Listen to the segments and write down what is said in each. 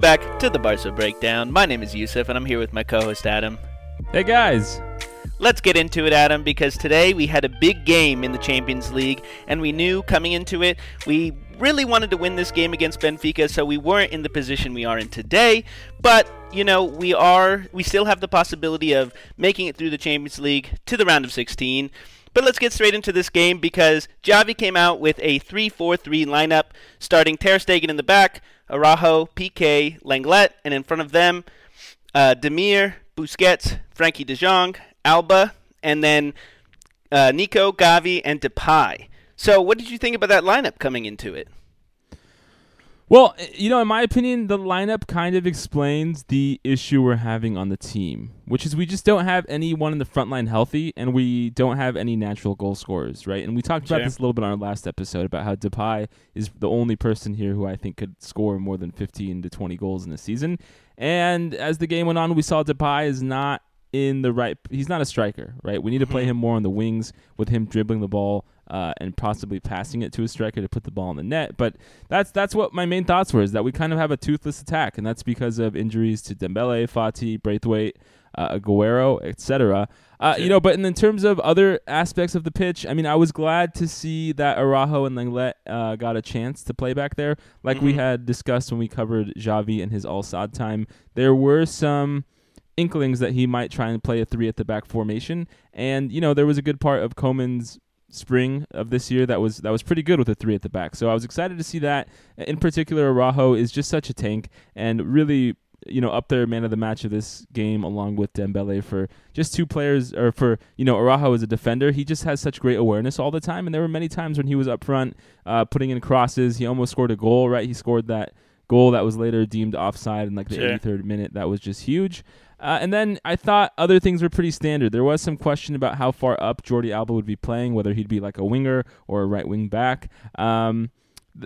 Back to the Barca Breakdown. My name is Yusuf, and I'm here with my co host Adam. Hey guys! Let's get into it, Adam, because today we had a big game in the Champions League, and we knew coming into it we really wanted to win this game against Benfica, so we weren't in the position we are in today. But you know, we are we still have the possibility of making it through the Champions League to the round of 16. But let's get straight into this game because Xavi came out with a 3-4-3 lineup, starting Ter Stegen in the back, Araujo, Piqué, Lenglet, and in front of them, uh, Demir, Busquets, Frenkie De Jong, Alba, and then uh, Nico, Gavi, and Depay. So, what did you think about that lineup coming into it? Well, you know, in my opinion, the lineup kind of explains the issue we're having on the team, which is we just don't have anyone in the front line healthy, and we don't have any natural goal scorers, right? And we talked Sure. about this a little bit on our last episode about how Depay is the only person here who I think could score more than 15 to 20 goals in a season. And as the game went on, we saw Depay is not in the right. He's not a striker, right? We need to play him more on the wings with him dribbling the ball uh, and possibly passing it to a striker to put the ball in the net. But that's that's what my main thoughts were: is that we kind of have a toothless attack, and that's because of injuries to Dembele, Fati, Braithwaite, uh, Aguero, etc. Uh, You know, but in, in terms of other aspects of the pitch, I mean, I was glad to see that Araujo and Lenglet uh, got a chance to play back there, like we Mhm. had discussed when we covered Xavi and his Al Sadd time. There were some inklings that he might try and play a three at the back formation, and you know, there was a good part of Koeman's spring of this year that was that was pretty good with a three at the back. So I was excited to see that. In particular, Araujo is just such a tank and really you know up there man of the match of this game along with Dembele for just two players or for you know Araujo as a defender. He just has such great awareness all the time. And there were many times when he was up front uh, putting in crosses. He almost scored a goal right? He scored that goal that was later deemed offside in like the Sure. 83rd minute that was just huge uh, and then I thought other things were pretty standard. There was some question about how far up Jordi Alba would be playing, whether he'd be like a winger or a right wing back. Um,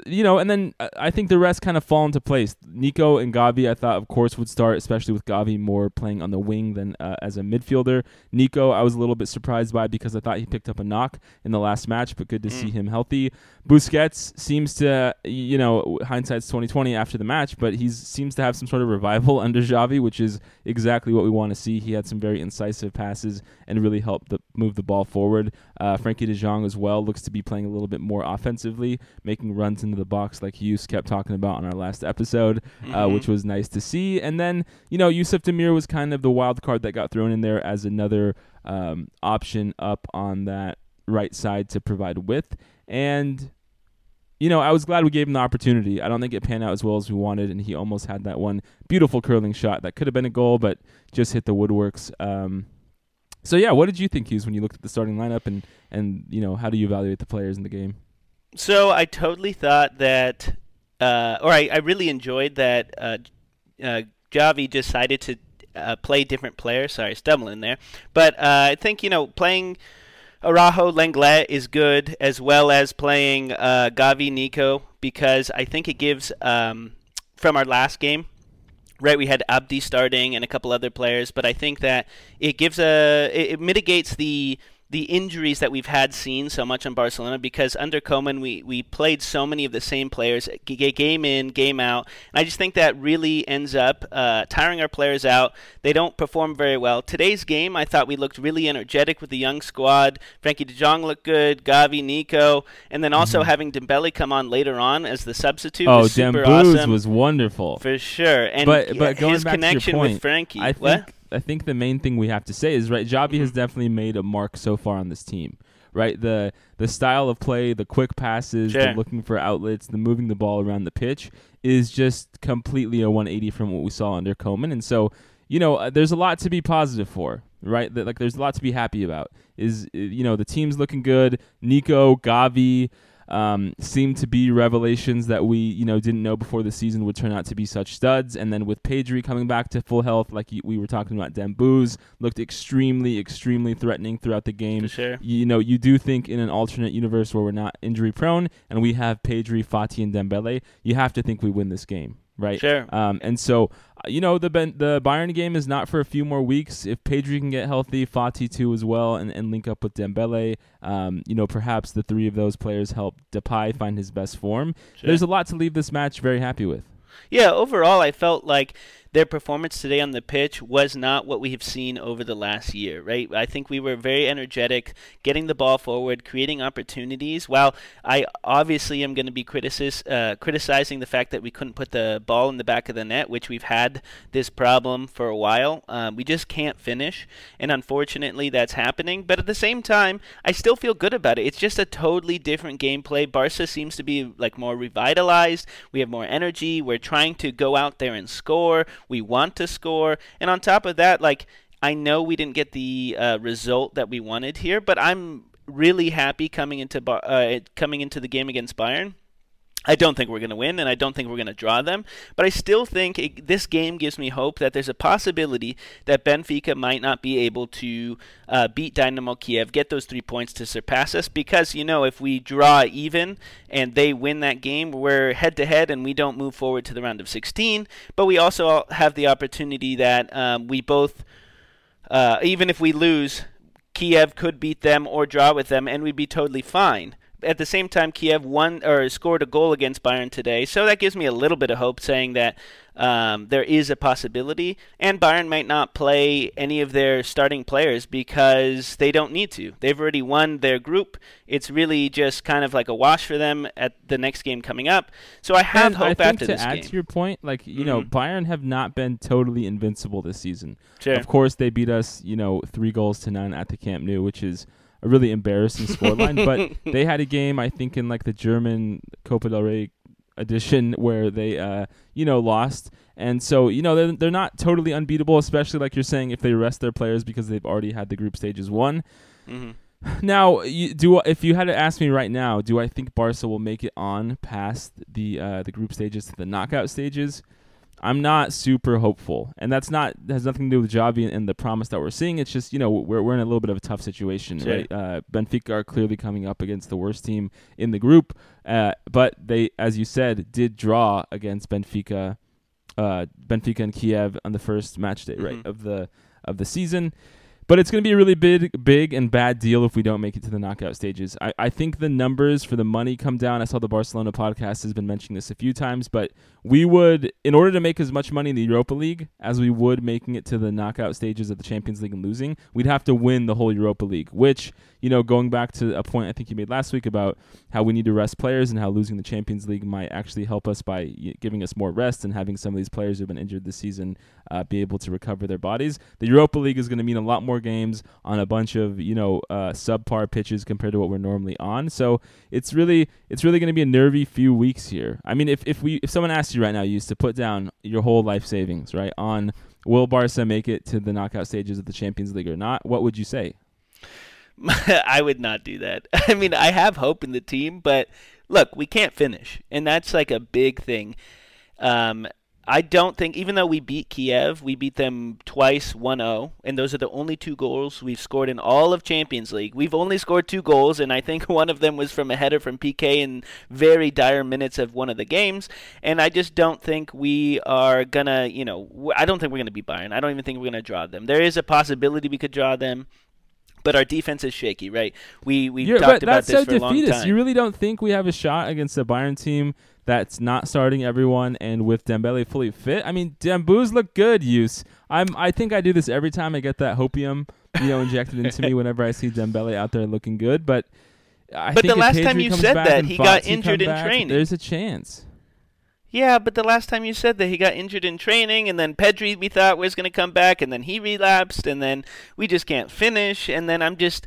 you know, and then uh, I think the rest kind of fall into place. Nico and Gavi, I thought, of course, would start, especially with Gavi more playing on the wing than uh, as a midfielder. Nico, I was a little bit surprised by because I thought he picked up a knock in the last match, but good to see Mm. him healthy. Busquets seems to, you know, hindsight's twenty twenty after the match, but he seems to have some sort of revival under Xavi, which is exactly what we want to see. He had some very incisive passes and really helped the, move the ball forward. Uh, Frenkie De Jong as well looks to be playing a little bit more offensively, making runs into the box like Hughes kept talking about on our last episode, uh, Mhm. which was nice to see. And then you know Yusuf Demir was kind of the wild card that got thrown in there as another um, option up on that right side to provide width. And you know, I was glad we gave him the opportunity. I don't think it panned out as well as we wanted, and he almost had that one beautiful curling shot that could have been a goal, but just hit the woodworks. Um, so yeah, what did you think, Hughes, when you looked at the starting lineup, and and you know, how do you evaluate the players in the game? So I totally thought that, uh, or I, I really enjoyed that uh, uh, Xavi decided to uh, play different players. Sorry, stumbling there. But uh, I think, you know, playing Araujo Lenglet is good, as well as playing uh, Gavi Nico, because I think it gives, um, from our last game, right, we had Abde starting and a couple other players, but I think that it gives a, it, it mitigates the the injuries that we've had seen so much in Barcelona because under Koeman we, we played so many of the same players game in game out. And I just think that really ends up uh, tiring our players out. They don't perform very well. Today's game I thought we looked really energetic with the young squad. Frenkie De Jong looked good Gavi Nico and then also having Dembele come on later on as the substitute Mm-hmm. oh, was awesome. was wonderful. for sure. And But- but going his back to your connection point, with Frenkie. I what? I think the main thing we have to say is right. Xavi has definitely made a mark so far on this team. Right, the the style of play, the quick passes, the looking for outlets, the moving the ball around the pitch is just completely a 180 from what we saw under Koeman. And so, you know, uh, there's a lot to be positive for. Right, that, like there's a lot to be happy about. Is uh, you know the team's looking good. Nico, Gavi, um, seem to be revelations that we you know didn't know before the season would turn out to be such studs. And then with Pedri coming back to full health, like we were talking about, Dembouz looked extremely, extremely threatening throughout the game. Sure. You know, you do think in an alternate universe where we're not injury prone and we have Pedri, Fati, and Dembele, you have to think we win this game, right? Sure. Um, and so, uh, you know, the ben- the Bayern game is not for a few more weeks. If Pedri can get healthy, Fati too as well, and, and link up with Dembele, um, you know, perhaps the three of those players help Depay find his best form. Sure. There's a lot to leave this match very happy with. Yeah, overall, I felt like their performance today on the pitch was not what we have seen over the last year, right? I think we were very energetic, getting the ball forward, creating opportunities. While I obviously am going to be criticis- uh, criticizing the fact that we couldn't put the ball in the back of the net, which we've had this problem for a while, um, we just can't finish. And unfortunately, that's happening. But at the same time, I still feel good about it. It's just a totally different gameplay. Barca seems to be like more revitalized. We have more energy. We're trying to go out there and score. We want to score. And on top of that, like, I know we didn't get the uh, result that we wanted here, but I'm really happy coming into uh, coming into the game against Bayern I don't think we're going to win, and I don't think we're going to draw them. But I still think it, this game gives me hope that there's a possibility that Benfica might not be able to uh, beat Dynamo Kiev, get those three points to surpass us. Because, you know, if we draw even and they win that game, we're head to head and we don't move forward to the round of 16. But we also have the opportunity that um, we both, uh, even if we lose, Kiev could beat them or draw with them, and we'd be totally fine at the same time, Kiev won or scored a goal against Bayern today, so that gives me a little bit of hope, saying that um, there is a possibility. And Bayern might not play any of their starting players because they don't need to. They've already won their group. It's really just kind of like a wash for them at the next game coming up. So I have and hope I think after to this add game. to your point, like you mm-hmm. know, Bayern have not been totally invincible this season. Sure. Of course, they beat us, you know, three goals to none at the Camp Nou, which is a really embarrassing scoreline. but they had a game, I think, in like the German Copa del Rey edition where they, uh, you know, lost. And so, you know, they're, they're not totally unbeatable, especially like you're saying, if they rest their players because they've already had the group stages won. Mm-hmm. Now, you, do if you had to ask me right now, do I think Barca will make it on past the uh, the group stages to the knockout stages? I'm not super hopeful, and that's not has nothing to do with Xavi and, and, the promise that we're seeing. It's just you know we're we're in a little bit of a tough situation, sure. right? Uh, Benfica are clearly coming up against the worst team in the group, uh, but they, as you said, did draw against Benfica, uh, Benfica and Kiev on the first match day, mm-hmm. right of the of the season. But it's going to be a really big, big and bad deal if we don't make it to the knockout stages. I, I think the numbers for the money come down. I saw the Barcelona podcast has been mentioning this a few times, but we would, in order to make as much money in the Europa League as we would making it to the knockout stages of the Champions League and losing, we'd have to win the whole Europa League, which you know, going back to a point I think you made last week about how we need to rest players and how losing the Champions League might actually help us by giving us more rest and having some of these players who've been injured this season uh, be able to recover their bodies. The Europa League is going to mean a lot more games on a bunch of you know uh, subpar pitches compared to what we're normally on. So it's really it's really going to be a nervy few weeks here. I mean, if if we if someone asked you right now, you used to put down your whole life savings right on will Barca make it to the knockout stages of the Champions League or not, what would you say? I would not do that. I mean, I have hope in the team, but look, we can't finish, and that's like a big thing. Um, I don't think, even though we beat Kiev, we beat them twice 1 0, and those are the only two goals we've scored in all of Champions League. We've only scored two goals, and I think one of them was from a header from Piqué in very dire minutes of one of the games. And I just don't think we are going to, you know, I don't think we're going to beat Bayern. I don't even think we're going to draw them. There is a possibility we could draw them. But our defense is shaky, right? We we talked about this so for a long time. You really don't think we have a shot against a Bayern team that's not starting everyone and with Dembele fully fit? I mean, Dembouz look good. Use I'm. I think I do this every time I get that hopium, you know, injected into me whenever I see Dembele out there looking good. But I But think the last Pedri time you said that, he got injured in back, training. There's a chance. Yeah, but the last time you said that he got injured in training, and then Pedri we thought was going to come back, and then he relapsed, and then we just can't finish, and then I'm just.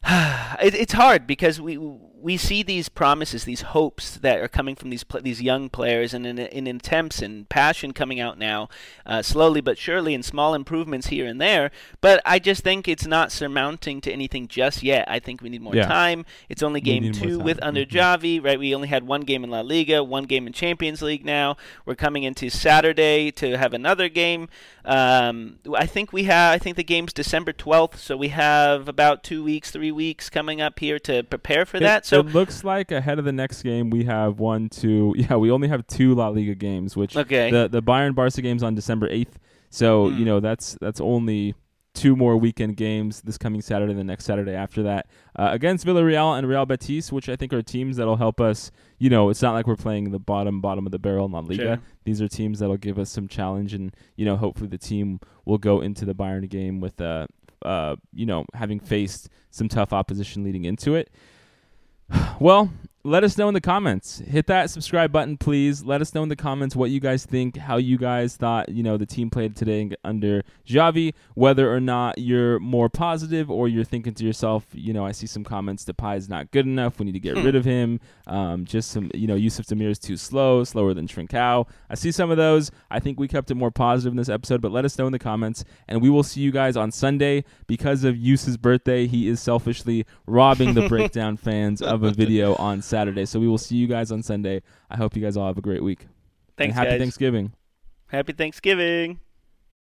it, it's hard because we we see these promises, these hopes that are coming from these pl- these young players, and in, in attempts and passion coming out now, uh, slowly but surely, and small improvements here and there. But I just think it's not surmounting to anything just yet. I think we need more Yeah. time. It's only game two with under Mhm. Xavi, right? We only had one game in La Liga, one game in Champions League. Now we're coming into Saturday to have another game. Um, I think we have. I think the game's December twelfth, so we have about two weeks, three weeks coming up here to prepare for It- that. So it looks like ahead of the next game we have one, two. Yeah, we only have two La Liga games, which okay, the the Bayern Barca game's on December eighth. So Hmm. you know that's that's only two more weekend games this coming Saturday and the next Saturday after that uh, against Villarreal and Real Betis, which I think are teams that'll help us. You know, it's not like we're playing the bottom bottom of the barrel in La Liga. Sure. These are teams that'll give us some challenge, and you know, hopefully the team will go into the Bayern game with uh, uh, you know, having faced some tough opposition leading into it. Well, let us know in the comments. Hit that subscribe button, please. Let us know in the comments what you guys think, how you guys thought, you know, the team played today under Xavi, whether or not you're more positive or you're thinking to yourself, you know, I see some comments, Depay is not good enough. We need to get rid of him. Um, just some, you know, Yusuf Demir is too slow, slower than Trincao. I see some of those. I think we kept it more positive in this episode, but let us know in the comments. And we will see you guys on Sunday. Because of Yusuf's birthday, he is selfishly robbing the breakdown fans of a video on Saturday. So we will see you guys on Sunday. I hope you guys all have a great week. Thanks, and happy guys. Thanksgiving. Happy Thanksgiving.